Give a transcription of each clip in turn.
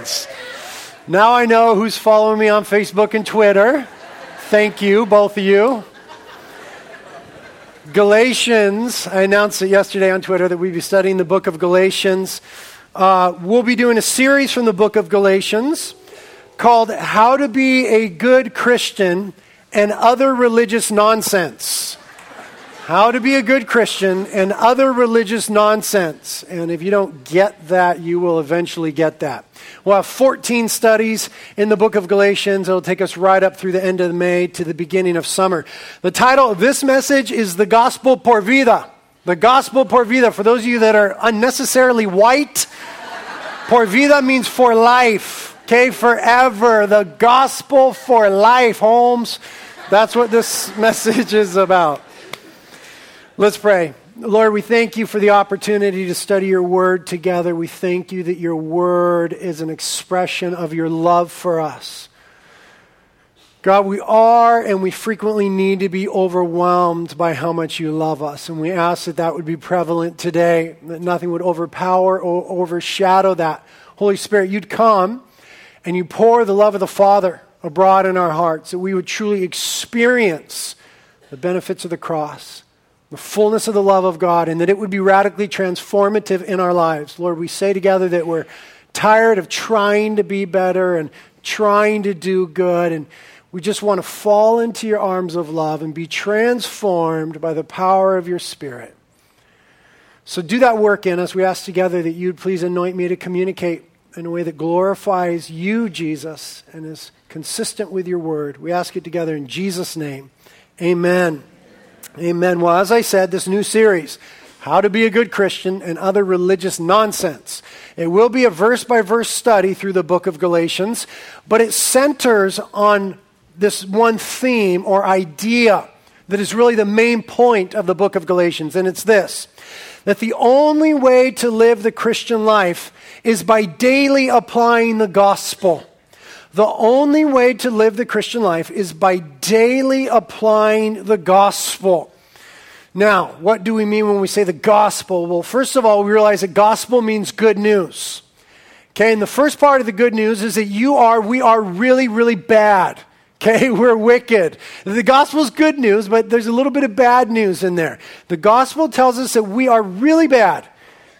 Galatians. Now I know who's following me on Facebook and Twitter. Thank you, both of you. Galatians, I announced it yesterday on Twitter that we'd be studying the book of Galatians. Uh, we'll be doing a series from the book of Galatians called How to Be a Good Christian and Other Religious Nonsense. How to be a good Christian and other religious nonsense. And if you don't get that, you will eventually get that. We'll have 14 studies in the book of Galatians. It'll take us right up through the end of May to the beginning of summer. The title of this message is The Gospel por Vida. The Gospel por Vida. For those of you that are unnecessarily white, por vida means for life. Okay, forever. The Gospel for life, Holmes. That's what this message is about. Let's pray. Lord, we thank you for the opportunity to study your word together. We thank you that your word is an expression of your love for us. God, we are and we frequently need to be overwhelmed by how much you love us. And we ask that that would be prevalent today, that nothing would overpower or overshadow that. Holy Spirit, you'd come and you pour the love of the Father abroad in our hearts, that we would truly experience the benefits of the cross the fullness of the love of God, and that it would be radically transformative in our lives. Lord, we say together that we're tired of trying to be better and trying to do good, and we just want to fall into your arms of love and be transformed by the power of your Spirit. So do that work in us. We ask together that you'd please anoint me to communicate in a way that glorifies you, Jesus, and is consistent with your word. We ask it together in Jesus' name. Amen. Amen. Well, as I said, this new series, How to Be a Good Christian and Other Religious Nonsense. It will be a verse by verse study through the book of Galatians, but it centers on this one theme or idea that is really the main point of the book of Galatians, and it's this that the only way to live the Christian life is by daily applying the gospel. The only way to live the Christian life is by daily applying the gospel. Now, what do we mean when we say the gospel? Well, first of all, we realize that gospel means good news. Okay, and the first part of the good news is that you are, we are really, really bad. Okay, we're wicked. The gospel is good news, but there's a little bit of bad news in there. The gospel tells us that we are really bad.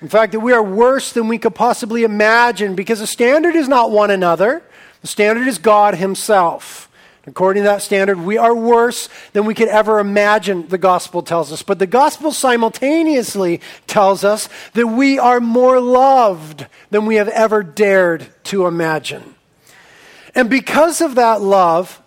In fact, that we are worse than we could possibly imagine because the standard is not one another. The standard is God Himself. According to that standard, we are worse than we could ever imagine, the gospel tells us. But the gospel simultaneously tells us that we are more loved than we have ever dared to imagine. And because of that love,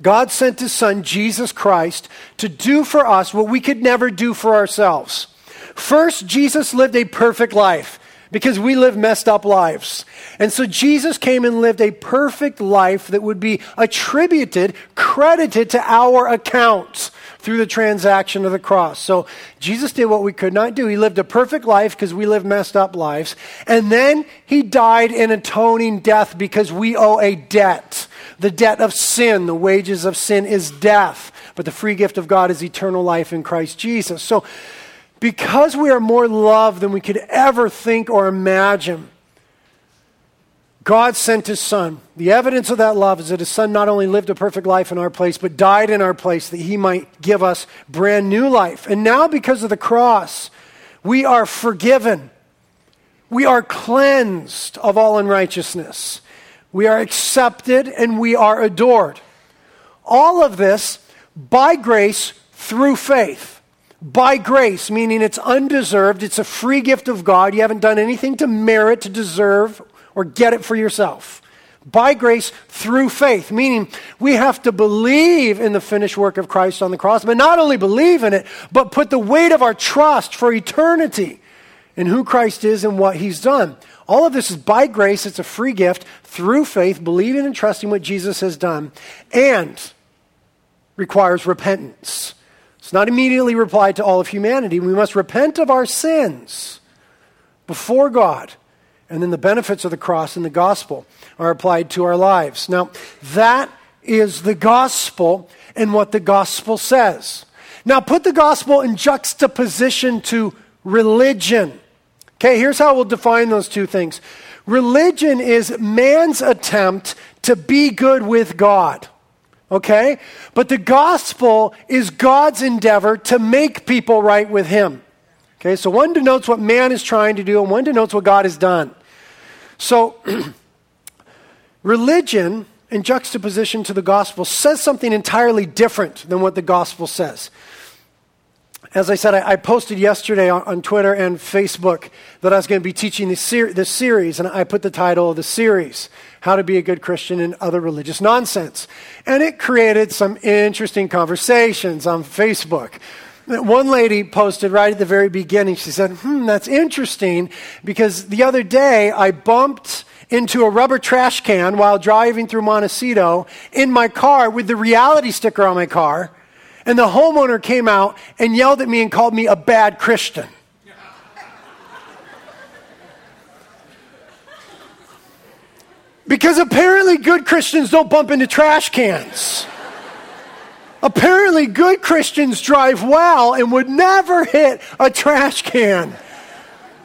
God sent His Son, Jesus Christ, to do for us what we could never do for ourselves. First, Jesus lived a perfect life because we live messed up lives. And so Jesus came and lived a perfect life that would be attributed, credited to our account through the transaction of the cross. So Jesus did what we could not do. He lived a perfect life because we live messed up lives. And then he died in atoning death because we owe a debt. The debt of sin, the wages of sin is death, but the free gift of God is eternal life in Christ Jesus. So because we are more loved than we could ever think or imagine, God sent his son. The evidence of that love is that his son not only lived a perfect life in our place, but died in our place that he might give us brand new life. And now, because of the cross, we are forgiven. We are cleansed of all unrighteousness. We are accepted and we are adored. All of this by grace through faith by grace, meaning it's undeserved, it's a free gift of God. You haven't done anything to merit, to deserve, or get it for yourself. By grace through faith, meaning we have to believe in the finished work of Christ on the cross, but not only believe in it, but put the weight of our trust for eternity in who Christ is and what he's done. All of this is by grace, it's a free gift through faith, believing and trusting what Jesus has done, and requires repentance. It's not immediately replied to all of humanity. We must repent of our sins before God. And then the benefits of the cross and the gospel are applied to our lives. Now, that is the gospel and what the gospel says. Now, put the gospel in juxtaposition to religion. Okay, here's how we'll define those two things Religion is man's attempt to be good with God. Okay? But the gospel is God's endeavor to make people right with Him. Okay, so one denotes what man is trying to do, and one denotes what God has done. So, religion, in juxtaposition to the gospel, says something entirely different than what the gospel says. As I said, I, I posted yesterday on, on, Twitter and Facebook that I was going to be teaching this, ser- this series, and I put the title of the series, How to Be a Good Christian and Other Religious Nonsense. And it created some interesting conversations on Facebook. One lady posted right at the very beginning, she said, Hmm, that's interesting because the other day I bumped into a rubber trash can while driving through Montecito in my car with the reality sticker on my car. And the homeowner came out and yelled at me and called me a bad Christian. Because apparently good Christians don't bump into trash cans. apparently good Christians drive well and would never hit a trash can.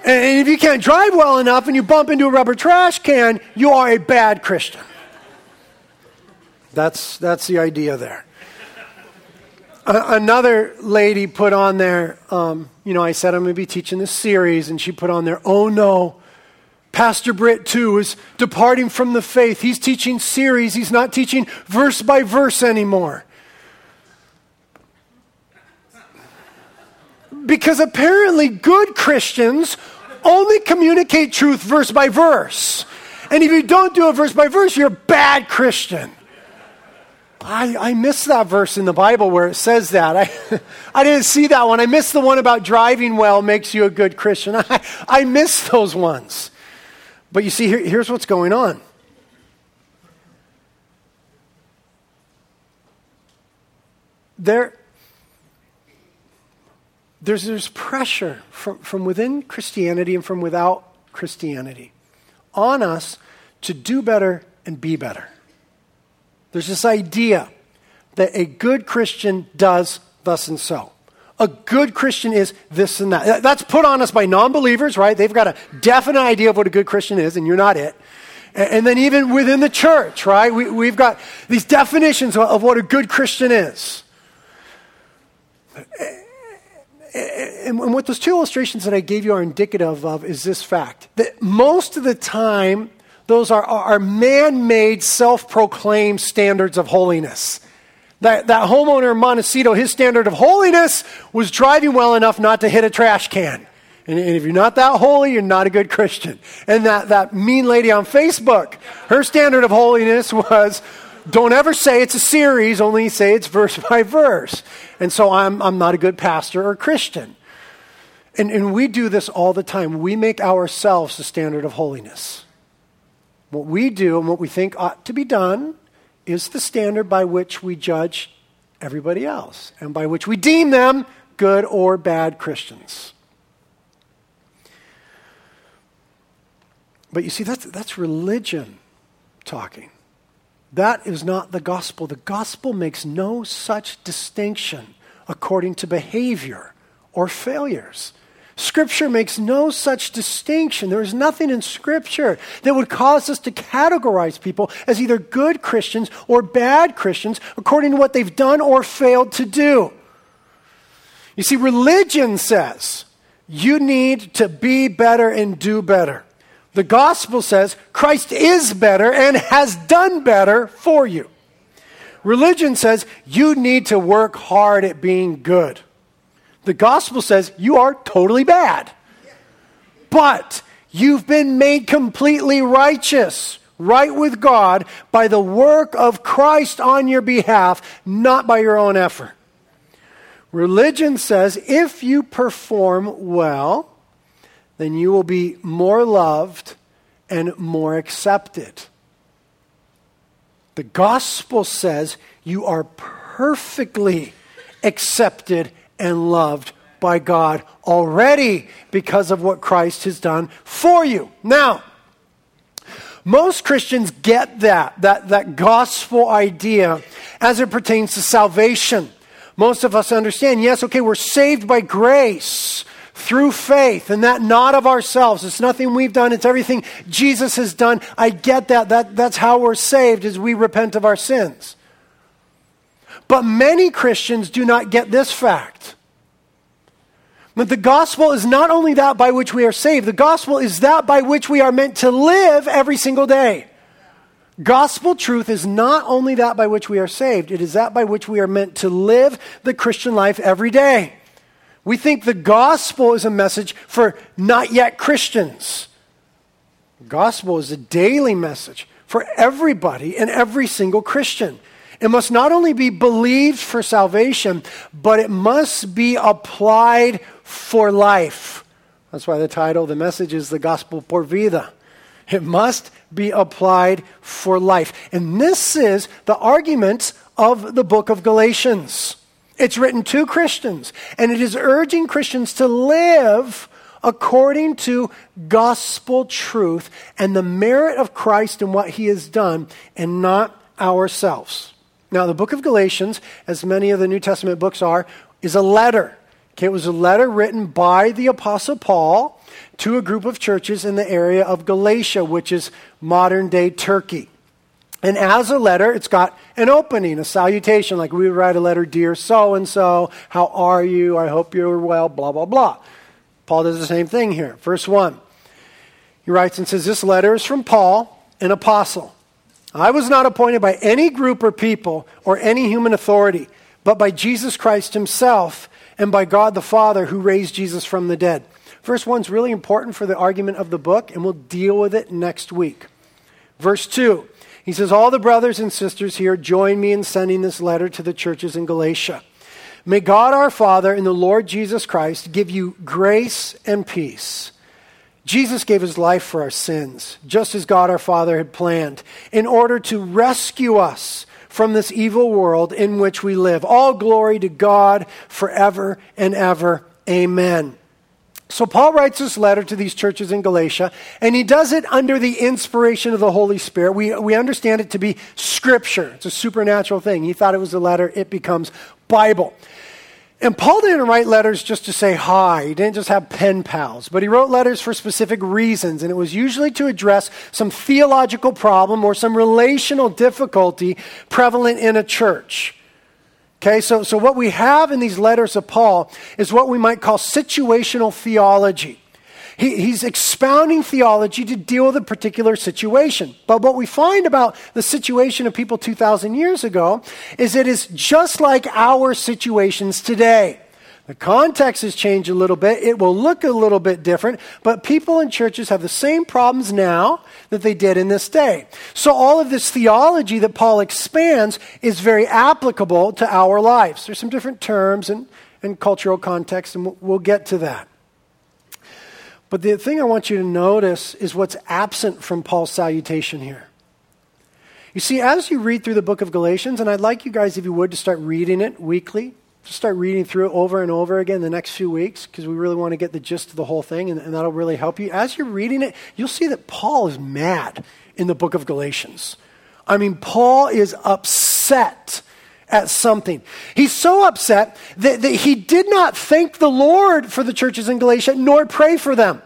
And if you can't drive well enough and you bump into a rubber trash can, you are a bad Christian. That's, that's the idea there another lady put on there, um, you know, I said I'm going to be teaching this series, and she put on there, oh no, Pastor Britt too is departing from the faith. He's teaching series, he's not teaching verse by verse anymore. Because apparently, good Christians only communicate truth verse by verse. And if you don't do it verse by verse, you're a bad Christian. I, I missed that verse in the Bible where it says that. I, I didn't see that one. I missed the one about driving well makes you a good Christian. I, I missed those ones. But you see, here, here's what's going on. There, there's, there's pressure from, from within Christianity and from without Christianity on us to do better and be better. There's this idea that a good Christian does thus and so. A good Christian is this and that. That's put on us by non believers, right? They've got a definite idea of what a good Christian is, and you're not it. And then even within the church, right? We, have got these definitions of what a good Christian is. And what those two illustrations that I gave you are indicative of is this fact that most of the time, those are, are man made, self proclaimed standards of holiness. That, that homeowner in Montecito, his standard of holiness was driving well enough not to hit a trash can. And, and if you're not that holy, you're not a good Christian. And that, that mean lady on Facebook, her standard of holiness was don't ever say it's a series, only say it's verse by verse. And so I'm, I'm not a good pastor or Christian. And, and we do this all the time. We make ourselves the standard of holiness. What we do and what we think ought to be done is the standard by which we judge everybody else and by which we deem them good or bad Christians. But you see, that's, that's religion talking. That is not the gospel. The gospel makes no such distinction according to behavior or failures. Scripture makes no such distinction. There is nothing in Scripture that would cause us to categorize people as either good Christians or bad Christians according to what they've done or failed to do. You see, religion says you need to be better and do better. The gospel says Christ is better and has done better for you. Religion says you need to work hard at being good. The gospel says you are totally bad. But you've been made completely righteous, right with God, by the work of Christ on your behalf, not by your own effort. Religion says if you perform well, then you will be more loved and more accepted. The gospel says you are perfectly accepted and loved by God already because of what Christ has done for you. Now, most Christians get that, that, that gospel idea as it pertains to salvation. Most of us understand, yes, okay, we're saved by grace through faith, and that not of ourselves. It's nothing we've done, it's everything Jesus has done. I get that. that that's how we're saved, as we repent of our sins. But many Christians do not get this fact. But the gospel is not only that by which we are saved, the gospel is that by which we are meant to live every single day. Gospel truth is not only that by which we are saved, it is that by which we are meant to live the Christian life every day. We think the gospel is a message for not yet Christians. gospel is a daily message for everybody and every single Christian. It must not only be believed for salvation, but it must be applied for life. That's why the title, the message is the gospel por vida. It must be applied for life. And this is the argument of the book of Galatians. It's written to Christians, and it is urging Christians to live according to gospel truth and the merit of Christ and what he has done, and not ourselves. Now, the book of Galatians, as many of the New Testament books are, is a letter. Okay, it was a letter written by the Apostle Paul to a group of churches in the area of Galatia, which is modern day Turkey. And as a letter, it's got an opening, a salutation, like we would write a letter, Dear so and so, how are you? I hope you're well, blah, blah, blah. Paul does the same thing here. Verse 1. He writes and says, This letter is from Paul, an apostle. I was not appointed by any group or people or any human authority, but by Jesus Christ himself and by God the Father who raised Jesus from the dead. Verse 1 is really important for the argument of the book, and we'll deal with it next week. Verse 2. He says, All the brothers and sisters here join me in sending this letter to the churches in Galatia. May God our Father and the Lord Jesus Christ give you grace and peace. Jesus gave his life for our sins, just as God our Father had planned, in order to rescue us from this evil world in which we live. All glory to God forever and ever. Amen. So, Paul writes this letter to these churches in Galatia, and he does it under the inspiration of the Holy Spirit. We, we understand it to be scripture, it's a supernatural thing. He thought it was a letter, it becomes Bible. And Paul didn't write letters just to say hi. He didn't just have pen pals, but he wrote letters for specific reasons, and it was usually to address some theological problem or some relational difficulty prevalent in a church. Okay, so, so what we have in these letters of Paul is what we might call situational theology. He, he's expounding theology to deal with a particular situation. But what we find about the situation of people 2,000 years ago is it is just like our situations today. The context has changed a little bit. It will look a little bit different, but people in churches have the same problems now that they did in this day. So all of this theology that Paul expands is very applicable to our lives. There's some different terms and, and cultural context, and we'll get to that. But the thing I want you to notice is what's absent from Paul's salutation here. You see, as you read through the book of Galatians, and I'd like you guys, if you would, to start reading it weekly just start reading through it over and over again the next few weeks because we really want to get the gist of the whole thing, and, and that'll really help you. As you're reading it, you'll see that Paul is mad in the book of Galatians. I mean, Paul is upset at something. He's so upset that, that he did not thank the Lord for the churches in Galatia nor pray for them,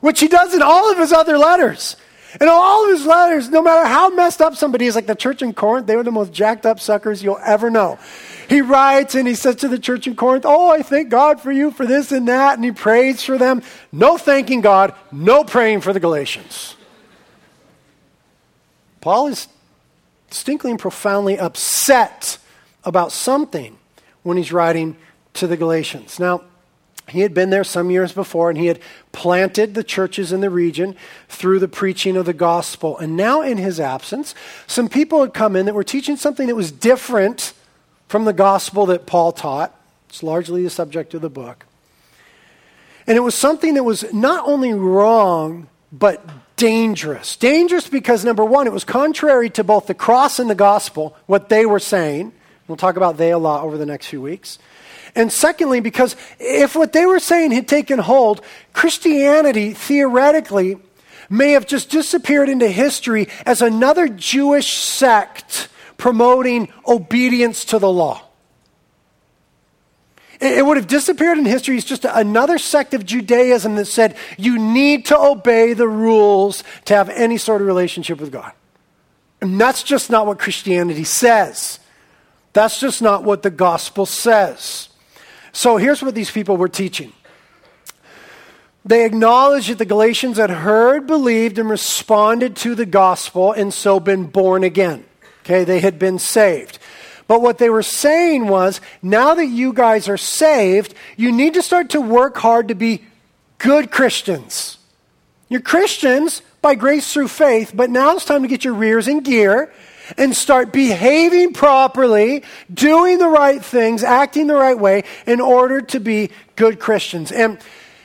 which he does in all of his other letters. In all of his letters, no matter how messed up somebody is, like the church in Corinth, they were the most jacked up suckers you'll ever know he writes and he says to the church in Corinth, Oh, I thank God for you for this and that. And he prays for them. No thanking God, no praying for the Galatians. Paul is distinctly and profoundly upset about something when he's writing to the Galatians. Now, he had been there some years before and he had planted the churches in the region through the preaching of the gospel. And now, in his absence, some people had come in that were teaching something that was different from the gospel that Paul taught. It's largely the subject of the book. And it was something that was not only wrong, but dangerous. Dangerous because, number one, it was contrary to both the cross and the gospel, what they were saying. We'll talk about they a lot over the next few weeks. And secondly, because if what they were saying had taken hold, Christianity theoretically may have just disappeared into history as another Jewish sect promoting obedience to the law. It, would have disappeared in history. It's just another sect of Judaism that said you need to obey the rules to have any sort of relationship with God. And that's just not what Christianity says. That's just not what the gospel says. So here's what these people were teaching. They acknowledged that the Galatians had heard, believed, and responded to the gospel and so been born again. Okay, they had been saved. But what they were saying was now that you guys are saved, you need to start to work hard to be good Christians. You're Christians by grace through faith, but now it's time to get your rears in gear and start behaving properly, doing the right things, acting the right way in order to be good Christians. And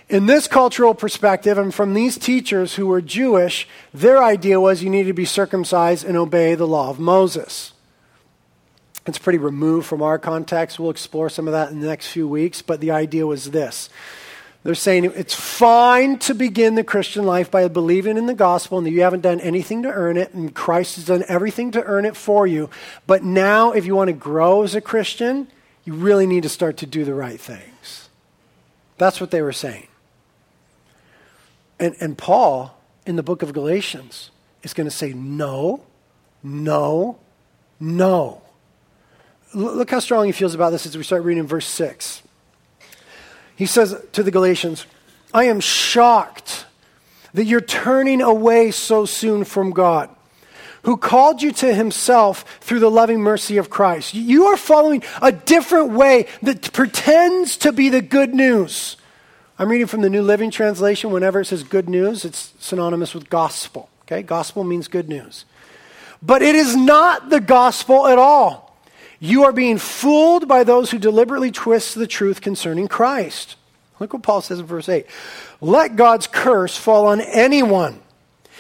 in this cultural perspective, and from these teachers who were Jewish, their idea was you need to be circumcised and obey the law of Moses. It's pretty removed from our context. We'll explore some of that in the next few weeks, but the idea was this. They're saying it's fine to begin the Christian life by believing in the gospel and that you haven't done anything to earn it, and Christ has done everything to earn it for you. But now, if you want to grow as a Christian, you really need to start to do the right things. That's what they were saying. And, and Paul, in the book of Galatians, is going to say, no, no, no. Look how strong he feels about this as we start reading verse 6. He says to the Galatians, I am shocked that you're turning away so soon from God, who called you to himself through the loving mercy of Christ. You are following a different way that pretends to be the good news. I'm reading from the New Living Translation. Whenever it says good news, it's synonymous with gospel. Okay? Gospel means good news. But it is not the gospel at all. You are being fooled by those who deliberately twist the truth concerning Christ. Look what Paul says in verse 8. Let God's curse fall on anyone,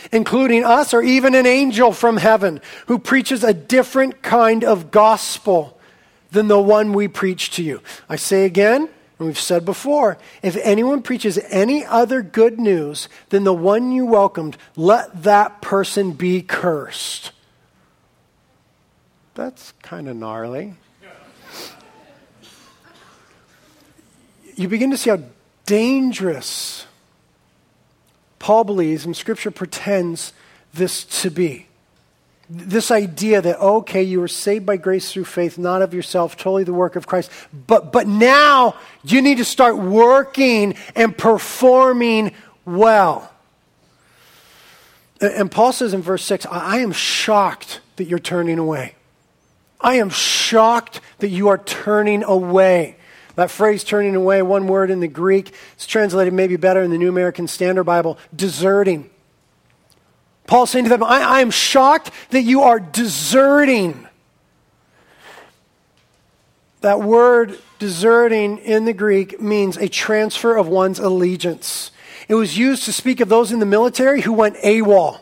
including us or even an angel from heaven, who preaches a different kind of gospel than the one we preach to you. I say again, and we've said before, if anyone preaches any other good news than the one you welcomed, let that person be cursed that's kind of gnarly. You begin to see how dangerous Paul believes and Scripture pretends this to be. This idea that, okay, you were saved by grace through faith, not of yourself, totally the work of Christ, but, but now you need to start working and performing well. And Paul says in verse 6, I am shocked that you're turning away. I am shocked that you are turning away. That phrase, turning away, one word in the Greek, it's translated maybe better in the New American Standard Bible, deserting. Paul's saying to them, I, I am shocked that you are deserting. That word deserting in the Greek means a transfer of one's allegiance. It was used to speak of those in the military who went AWOL,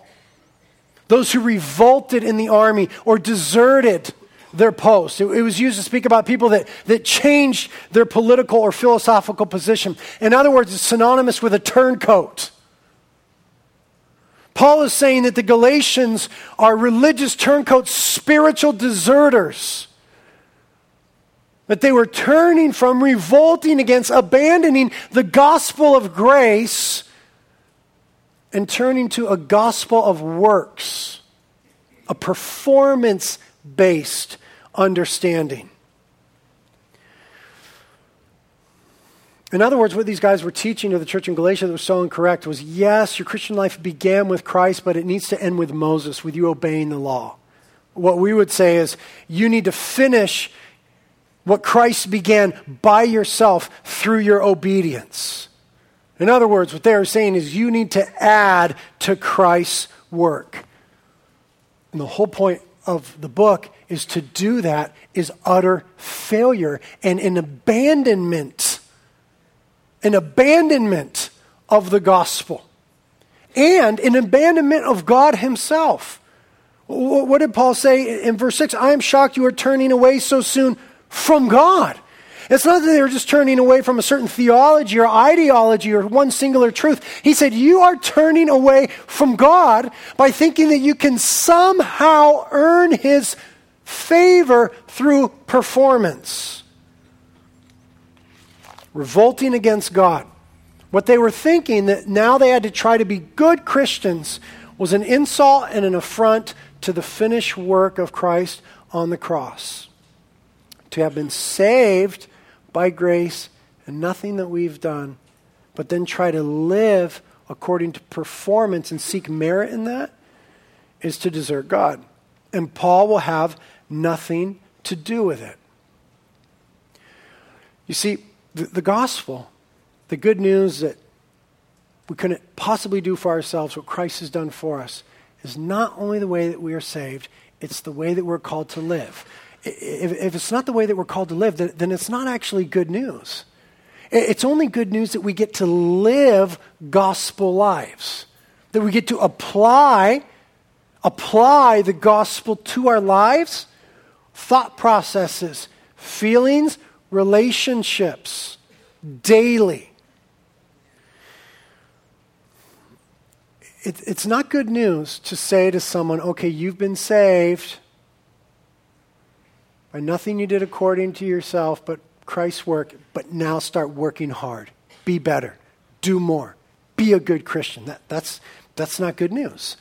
those who revolted in the army or deserted their post. It, it, was used to speak about people that, that changed their political or philosophical position. In other words, it's synonymous with a turncoat. Paul is saying that the Galatians are religious turncoats, spiritual deserters. That they were turning from, revolting against, abandoning the gospel of grace and turning to a gospel of works, a performance based understanding. In other words, what these guys were teaching to the church in Galatia that was so incorrect was yes, your Christian life began with Christ, but it needs to end with Moses, with you obeying the law. What we would say is you need to finish what Christ began by yourself through your obedience. In other words, what they are saying is you need to add to Christ's work. And the whole point of the book is to do that is utter failure and an abandonment, an abandonment of the gospel, and an abandonment of God Himself. What did Paul say in verse 6? I am shocked you are turning away so soon from God. It's not that they were just turning away from a certain theology or ideology or one singular truth. He said, You are turning away from God by thinking that you can somehow earn His favor through performance. revolting against God. What they were thinking that now they had to try to be good Christians was an insult and an affront to the finished work of Christ on the cross. To have been saved by grace and nothing that we've done, but then try to live according to performance and seek merit in that is to desert God. And Paul will have nothing to do with it. You see, the, the gospel, the good news that we couldn't possibly do for ourselves what Christ has done for us, is not only the way that we are saved, it's the way that we're called to live. If, if it's not the way that we're called to live, then, it's not actually good news. It's only good news that we get to live gospel lives, that we get to apply apply the gospel to our lives, thought processes, feelings, relationships daily. It, it's not good news to say to someone, okay, you've been saved by nothing you did according to yourself, but Christ's work, but now start working hard. Be better. Do more. Be a good Christian. That, that's, that's not good news.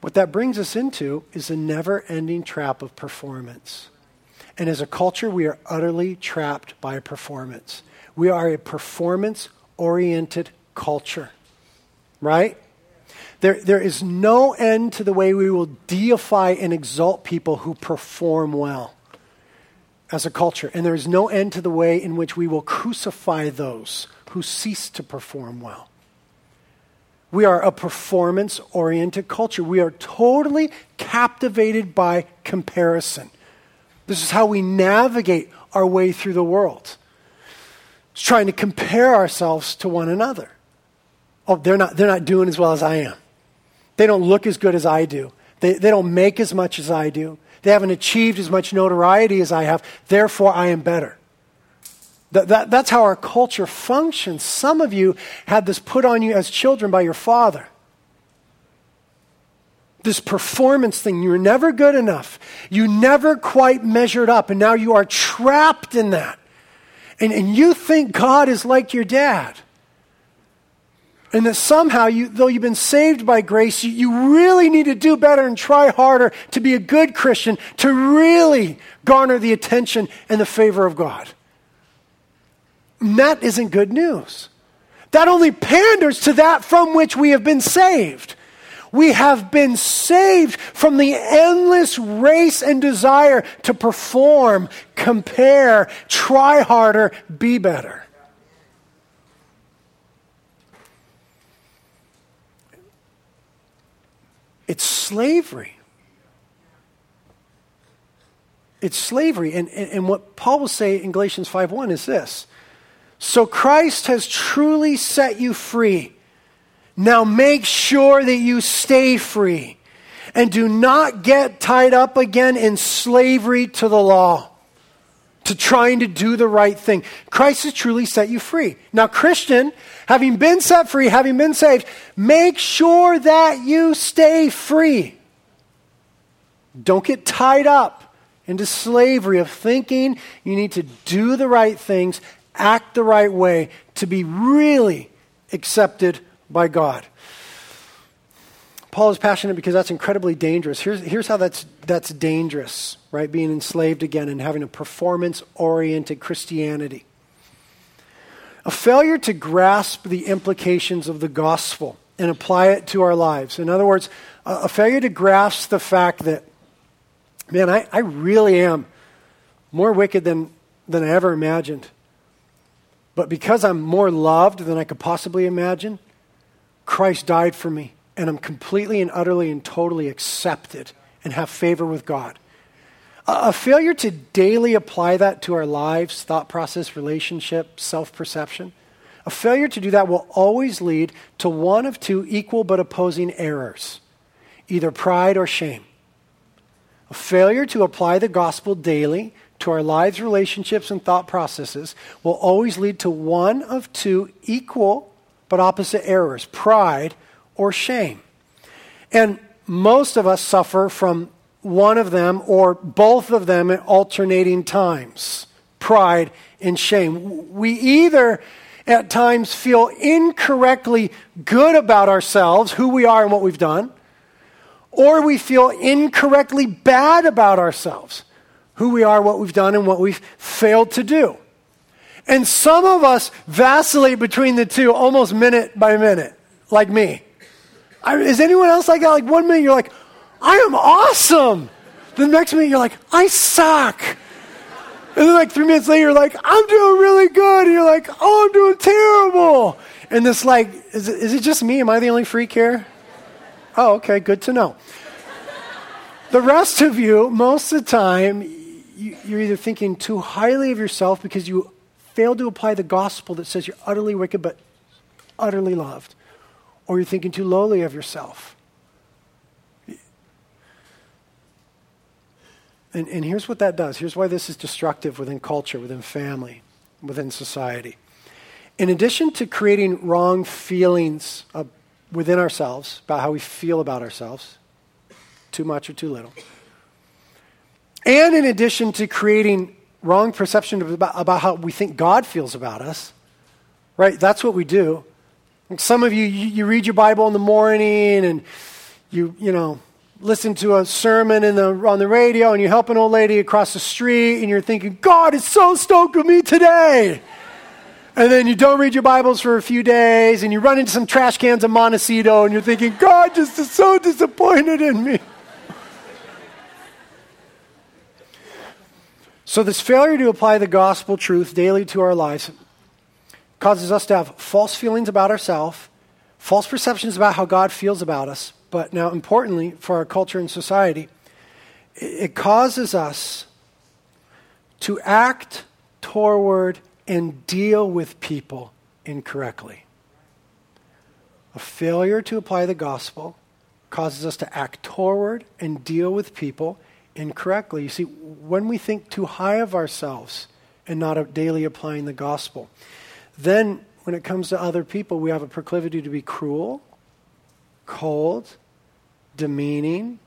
What that brings us into is a never ending trap of performance. And as a culture, we are utterly trapped by performance. We are a performance oriented culture, right? There, there is no end to the way we will deify and exalt people who perform well as a culture. And there is no end to the way in which we will crucify those who cease to perform well. We are a performance oriented culture. We are totally captivated by comparison. This is how we navigate our way through the world. It's trying to compare ourselves to one another. Oh, they're not, they're not doing as well as I am. They don't look as good as I do. They, they don't make as much as I do. They haven't achieved as much notoriety as I have. Therefore, I am better. That, that, that's how our culture functions. Some of you had this put on you as children by your father. This performance thing, you were never good enough. You never quite measured up, and now you are trapped in that. And, and you think God is like your dad. And that somehow, you, though you've been saved by grace, you, you really need to do better and try harder to be a good Christian, to really garner the attention and the favor of God. And that isn't good news. That only panders to that from which we have been saved. We have been saved from the endless race and desire to perform, compare, try harder, be better. It's slavery. It's slavery. And, and, and what Paul will say in Galatians 5.1 is this so Christ has truly set you free. Now make sure that you stay free and do not get tied up again in slavery to the law, to trying to do the right thing. Christ has truly set you free. Now, Christian, having been set free, having been saved, make sure that you stay free. Don't get tied up into slavery of thinking you need to do the right things act the right way, to be really accepted by God. Paul is passionate because that's incredibly dangerous. Here's, here's how that's, that's dangerous, right? Being enslaved again and having a performance oriented Christianity. A failure to grasp the implications of the gospel and apply it to our lives. In other words, a, failure to grasp the fact that, man, I, I really am more wicked than, than I ever imagined. But because I'm more loved than I could possibly imagine, Christ died for me, and I'm completely and utterly and totally accepted and have favor with God. A failure to daily apply that to our lives, thought process, relationship, self perception, a failure to do that will always lead to one of two equal but opposing errors either pride or shame. A failure to apply the gospel daily to our lives, relationships, and thought processes will always lead to one of two equal but opposite errors pride or shame. And most of us suffer from one of them or both of them at alternating times pride and shame. We either at times feel incorrectly good about ourselves, who we are and what we've done, or we feel incorrectly bad about ourselves, who we are, what we've done, and what we've failed to do. And some of us vacillate between the two almost minute by minute, like me. I, is anyone else like that? Like one minute you're like, I am awesome. The next minute you're like, I suck. And then like three minutes later you're like, I'm doing really good. And you're like, oh, I'm doing terrible. And this like, is it, is it just me? Am I the only freak here? Oh, okay, good to know. the rest of you, most of the time, you, you're either thinking too highly of yourself because you failed to apply the gospel that says you're utterly wicked but utterly loved, or you're thinking too lowly of yourself. And, and here's what that does. Here's why this is destructive within culture, within family, within society. In addition to creating wrong feelings uh, within ourselves about how we feel about ourselves, too much or too little, and in addition to creating wrong perception about, about how we think God feels about us, right? That's what we do. Some of you, you, you read your Bible in the morning and you, you know, listen to a sermon the, on the radio and you help an old lady across the street and you're thinking, God is so stoked with me today. And then you don't read your Bibles for a few days and you run into some trash cans of Montecito and you're thinking, God just is so disappointed in me. So, this failure to apply the gospel truth daily to our lives causes us to have false feelings about ourselves, false perceptions about how God feels about us. But now, importantly, for our culture and society, it causes us to act toward and deal with people incorrectly. A failure to apply the gospel causes us to act toward and deal with people incorrectly. You see, when we think too high of ourselves and not daily applying the gospel, then when it comes to other people, we have a proclivity to be cruel, cold, demeaning.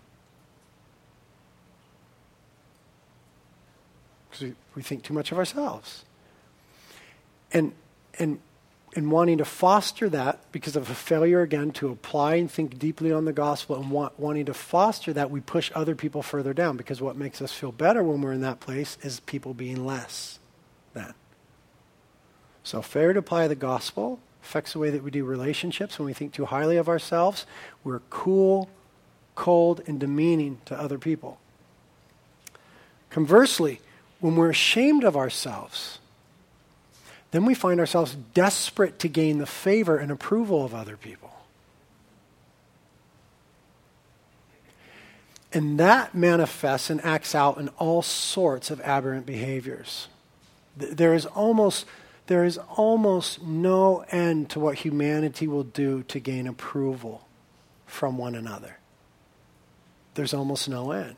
Because we, think too much of ourselves. And, and and wanting to foster that because of a failure again to apply and think deeply on the gospel and want, wanting to foster that we push other people further down because what makes us feel better when we're in that place is people being less than so failure to apply the gospel affects the way that we do relationships when we think too highly of ourselves we're cool cold and demeaning to other people conversely when we're ashamed of ourselves then we find ourselves desperate to gain the favor and approval of other people. And that manifests and acts out in all sorts of aberrant behaviors. There is almost, there is almost no end to what humanity will do to gain approval from one another. There's almost no end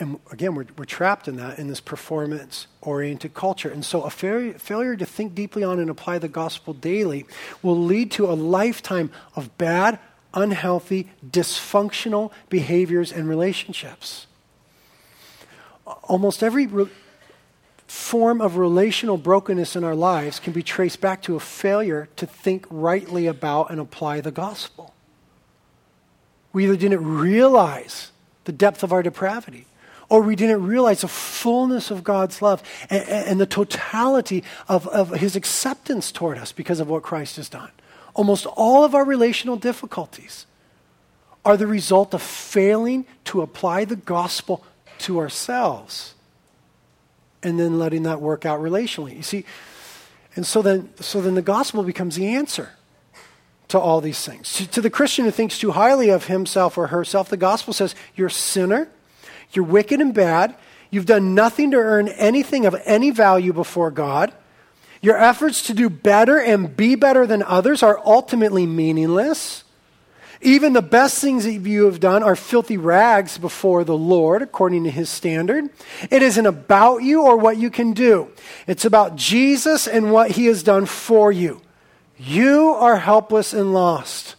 and again, we're, we're trapped in that, in this performance oriented culture. And so, a failure, failure to think deeply on and apply the gospel daily will lead to a lifetime of bad, unhealthy, dysfunctional behaviors and relationships. Almost every re- form of relational brokenness in our lives can be traced back to a failure to think rightly about and apply the gospel. We either didn't realize the depth of our depravity or we didn't realize the fullness of God's love and, and the totality of, of his acceptance toward us because of what Christ has done. Almost all of our relational difficulties are the result of failing to apply the gospel to ourselves and then letting that work out relationally. You see, and so then, so then the gospel becomes the answer to all these things. To, the Christian who thinks too highly of himself or herself, the gospel says, You're a sinner you're wicked and bad. You've done nothing to earn anything of any value before God. Your efforts to do better and be better than others are ultimately meaningless. Even the best things that you have done are filthy rags before the Lord, according to his standard. It isn't about you or what you can do, it's about Jesus and what he has done for you. You are helpless and lost.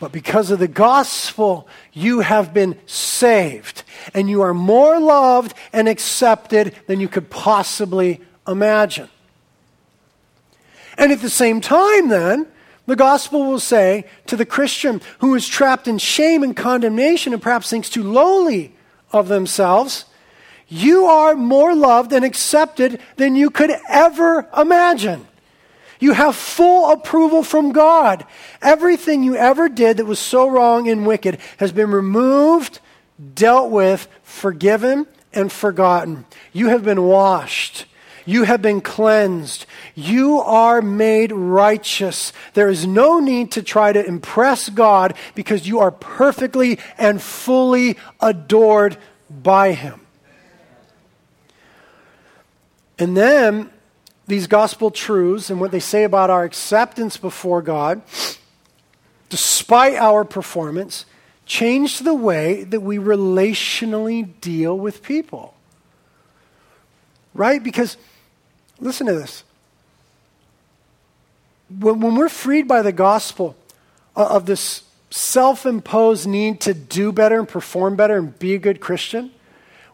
But because of the gospel, you have been saved. And you are more loved and accepted than you could possibly imagine. And at the same time, then, the gospel will say to the Christian who is trapped in shame and condemnation and perhaps thinks too lowly of themselves, you are more loved and accepted than you could ever imagine. You have full approval from God. Everything you ever did that was so wrong and wicked has been removed, dealt with, forgiven, and forgotten. You have been washed. You have been cleansed. You are made righteous. There is no need to try to impress God because you are perfectly and fully adored by Him. And then these gospel truths and what they say about our acceptance before God, despite our performance, change the way that we relationally deal with people. Right? Because, listen to this. When, when we're freed by the gospel uh, of this self imposed need to do better and perform better and be a good Christian,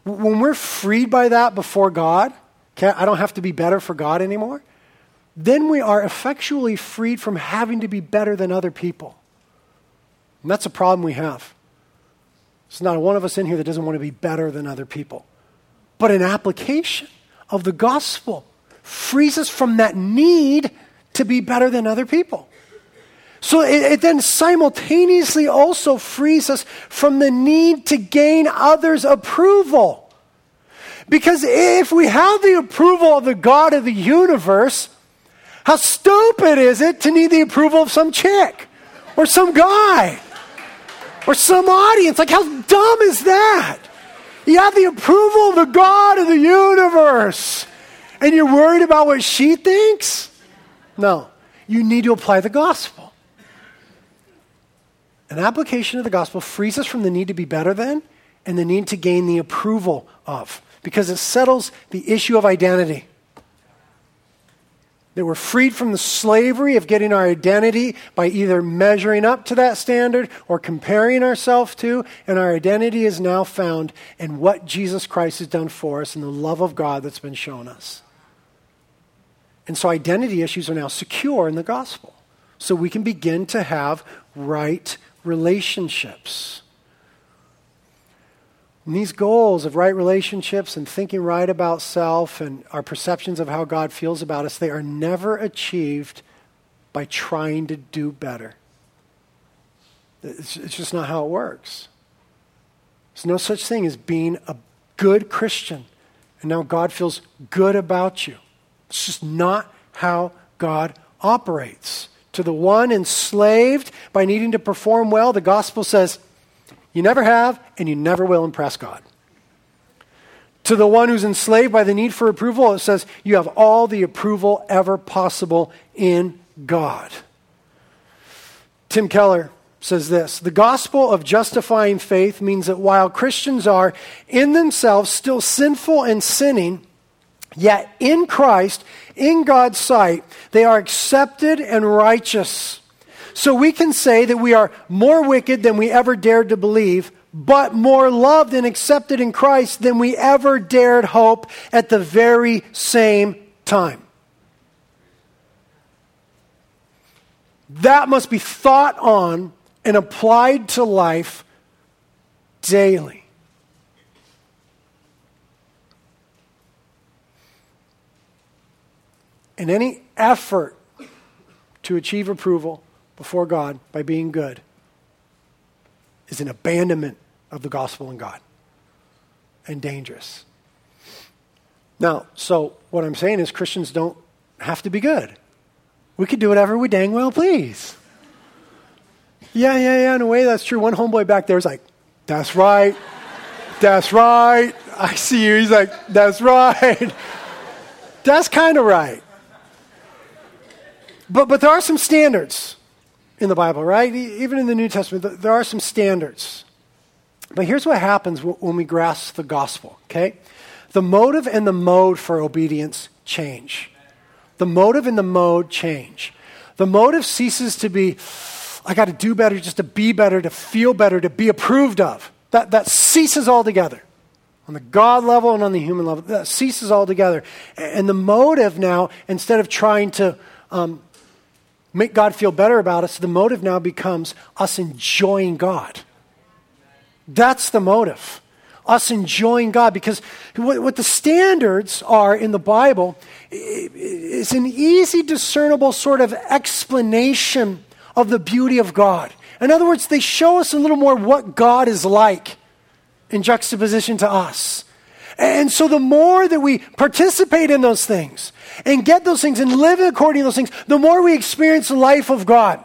when we're freed by that before God, Okay, I don't have to be better for God anymore. Then we are effectually freed from having to be better than other people. And that's a problem we have. There's not one of us in here that doesn't want to be better than other people. But an application of the gospel frees us from that need to be better than other people. So it, it, then simultaneously also frees us from the need to gain others' approval. Because if we have the approval of the God of the universe, how stupid is it to need the approval of some chick or some guy or some audience? Like, how dumb is that? You have the approval of the God of the universe, and you're worried about what she thinks? No, you need to apply the gospel. An application of the gospel frees us from the need to be better than and the need to gain the approval of because it settles the issue of identity. That we're freed from the slavery of getting our identity by either measuring up to that standard or comparing ourselves to, and our identity is now found in what Jesus Christ has done for us and the love of God that's been shown us. And so identity issues are now secure in the gospel. So we can begin to have right relationships. And these goals of right relationships and thinking right about self and our perceptions of how God feels about us, they are never achieved by trying to do better. It's, it's just not how it works. There's no such thing as being a good Christian and now God feels good about you. It's just not how God operates. To the one enslaved by needing to perform well, the gospel says, you never have, and you never will impress God. To the one who's enslaved by the need for approval, it says, You have all the approval ever possible in God. Tim Keller says this The gospel of justifying faith means that while Christians are in themselves still sinful and sinning, yet in Christ, in God's sight, they are accepted and righteous. So we can say that we are more wicked than we ever dared to believe, but more loved and accepted in Christ than we ever dared hope at the very same time. That must be thought on and applied to life daily. In any effort to achieve approval, before God by being good is an abandonment of the gospel and God and dangerous. Now, so what I'm saying is Christians don't have to be good. We could do whatever we dang well please. Yeah, yeah, yeah, in a way that's true. One homeboy back there is like, that's right. That's right. I see you. He's like, that's right. That's kind of right. But, but there are some standards in the Bible, right? Even in the New Testament, there are some standards. But here's what happens when we grasp the gospel, okay? The motive and the mode for obedience change. The motive and the mode change. The motive ceases to be, I got to do better just to be better, to feel better, to be approved of. That, that ceases altogether. On the God level and on the human level, that ceases altogether. And the motive now, instead of trying to um, make God feel better about us, the motive now becomes us enjoying God. That's the motive. Us enjoying God. Because what, the standards are in the Bible is an easy, discernible sort of explanation of the beauty of God. In other words, they show us a little more what God is like in juxtaposition to us. And so the more that we participate in those things and get those things and live according to those things, the more we experience the life of God.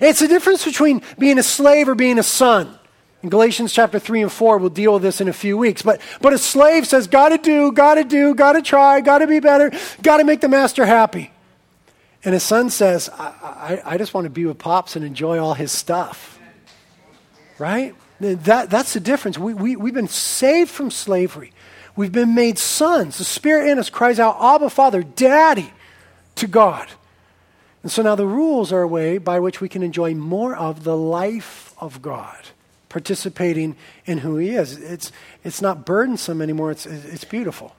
It's the difference between being a slave or being a son. In Galatians chapter 3 and 4, we'll deal with this in a few weeks. But, but a slave says, gotta do, gotta do, gotta try, gotta be better, gotta make the master happy. And his son says, I, I, I just want to be with Pops and enjoy all his stuff. Right? That, that's the difference. We, we, we've been saved from slavery. We've been made sons. The Spirit in us cries out, Abba, Father, Daddy, to God. And so now the rules are a way by which we can enjoy more of the life of God, participating in who He is. It's, it's not burdensome anymore, it's, it's beautiful.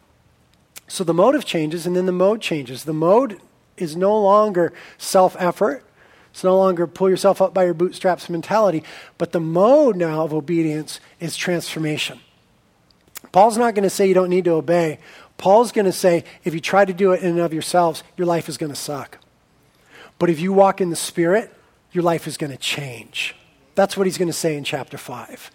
So the motive changes, and then the mode changes. The mode is no longer self effort, it's no longer pull yourself up by your bootstraps mentality, but the mode now of obedience is transformation. Paul's not going to say you don't need to obey. Paul's going to say if you try to do it in and of yourselves, your life is going to suck. But if you walk in the Spirit, your life is going to change. That's what he's going to say in chapter 5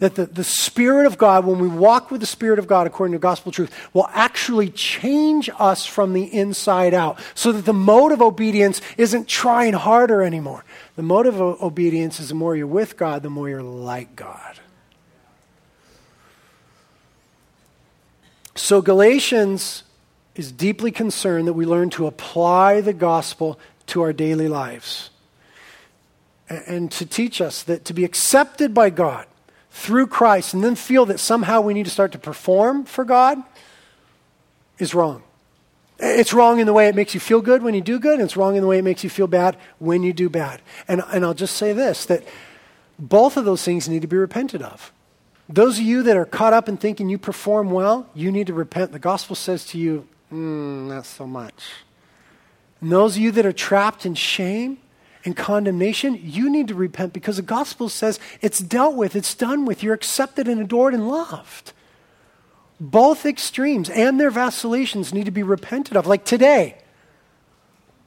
that the, the Spirit of God, when we walk with the Spirit of God according to gospel truth, will actually change us from the inside out so that the mode of obedience isn't trying harder anymore. The mode of obedience is the more you're with God, the more you're like God. So, Galatians is deeply concerned that we learn to apply the gospel to our daily lives and to teach us that to be accepted by God through Christ and then feel that somehow we need to start to perform for God is wrong. It's wrong in the way it makes you feel good when you do good, and it's wrong in the way it makes you feel bad when you do bad. And, and I'll just say this that both of those things need to be repented of. Those of you that are caught up in thinking you perform well, you need to repent. The gospel says to you, mm, not so much. And those of you that are trapped in shame, and condemnation, you need to repent because the gospel says it's dealt with, it's done with, you're accepted and adored and loved. Both extremes and their vacillations need to be repented of, like today.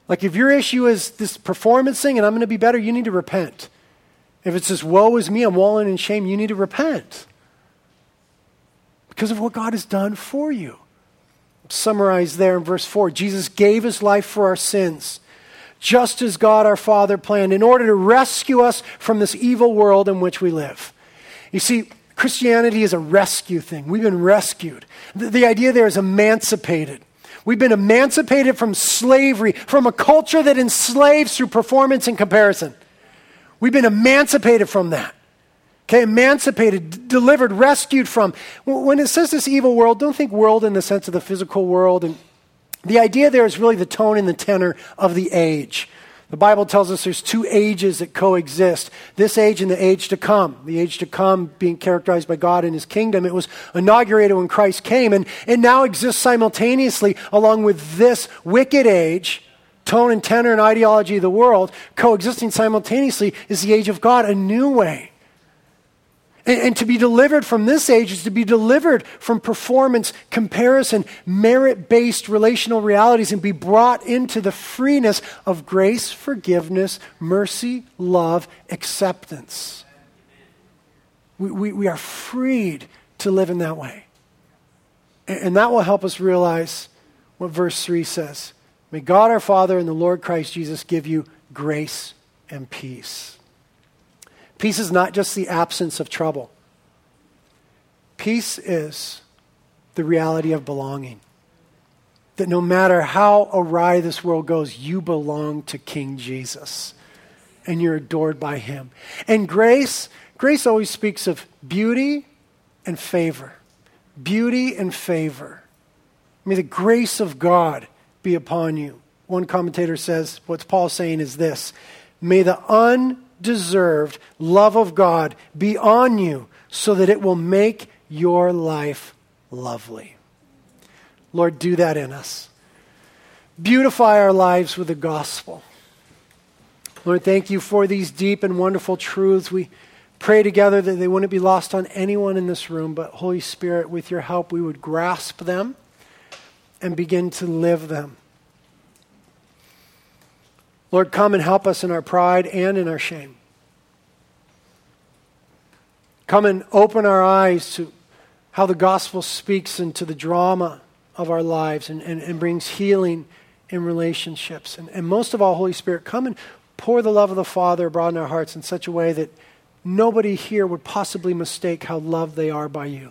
Like if your issue is this performance thing and I'm going to be better, you need to repent. If it's this woe is me, I'm walling in shame, you need to repent. Because of what God has done for you. Summarized there in verse 4 Jesus gave his life for our sins just as God our Father planned, in order to rescue us from this evil world in which we live. You see, Christianity is a rescue thing. We've been rescued. The, the, idea there is emancipated. We've been emancipated from slavery, from a culture that enslaves through performance and comparison. We've been emancipated from that. Okay, emancipated, delivered, rescued from. When it says this evil world, don't think world in the sense of the physical world and the idea there is really the tone and the tenor of the age. The Bible tells us there's two ages that coexist this age and the age to come. The age to come being characterized by God and his kingdom. It was inaugurated when Christ came and it now exists simultaneously along with this wicked age. Tone and tenor and ideology of the world coexisting simultaneously is the age of God, a new way. And, and, to be delivered from this age is to be delivered from performance, comparison, merit based relational realities and be brought into the freeness of grace, forgiveness, mercy, love, acceptance. We, we, we are freed to live in that way. And, and that will help us realize what verse 3 says May God our Father and the Lord Christ Jesus give you grace and peace. Peace is not just the absence of trouble, peace is the reality of belonging. That no matter how awry this world goes, you belong to King Jesus and you're adored by him. And grace, grace always speaks of beauty and favor. Beauty and favor. May the grace of God be upon you. One commentator says, what Paul's saying is this May the un deserved love of God be on you so that it will make your life lovely. Lord, do that in us. Beautify our lives with the gospel. Lord, thank you for these deep and wonderful truths. We pray together that they wouldn't be lost on anyone in this room, but Holy Spirit, with your help, we would grasp them and begin to live them. Lord, come and help us in our pride and in our shame. Come and open our eyes to how the gospel speaks into the drama of our lives and, and, and brings healing in relationships. And, and most of all, Holy Spirit, come and pour the love of the Father abroad in our hearts in such a way that nobody here would possibly mistake how loved they are by you.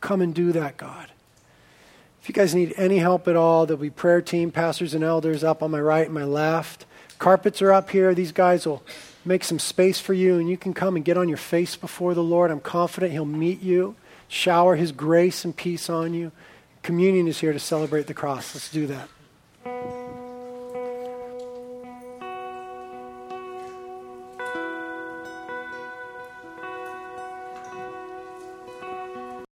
Come and do that, God. If you guys need any help at all, there'll be prayer team, pastors, and elders up on my right and my left. Carpets are up here. These guys will make some space for you, and you can come and get on your face before the Lord. I'm confident He'll meet you, shower His grace and peace on you. Communion is here to celebrate the cross. Let's do that.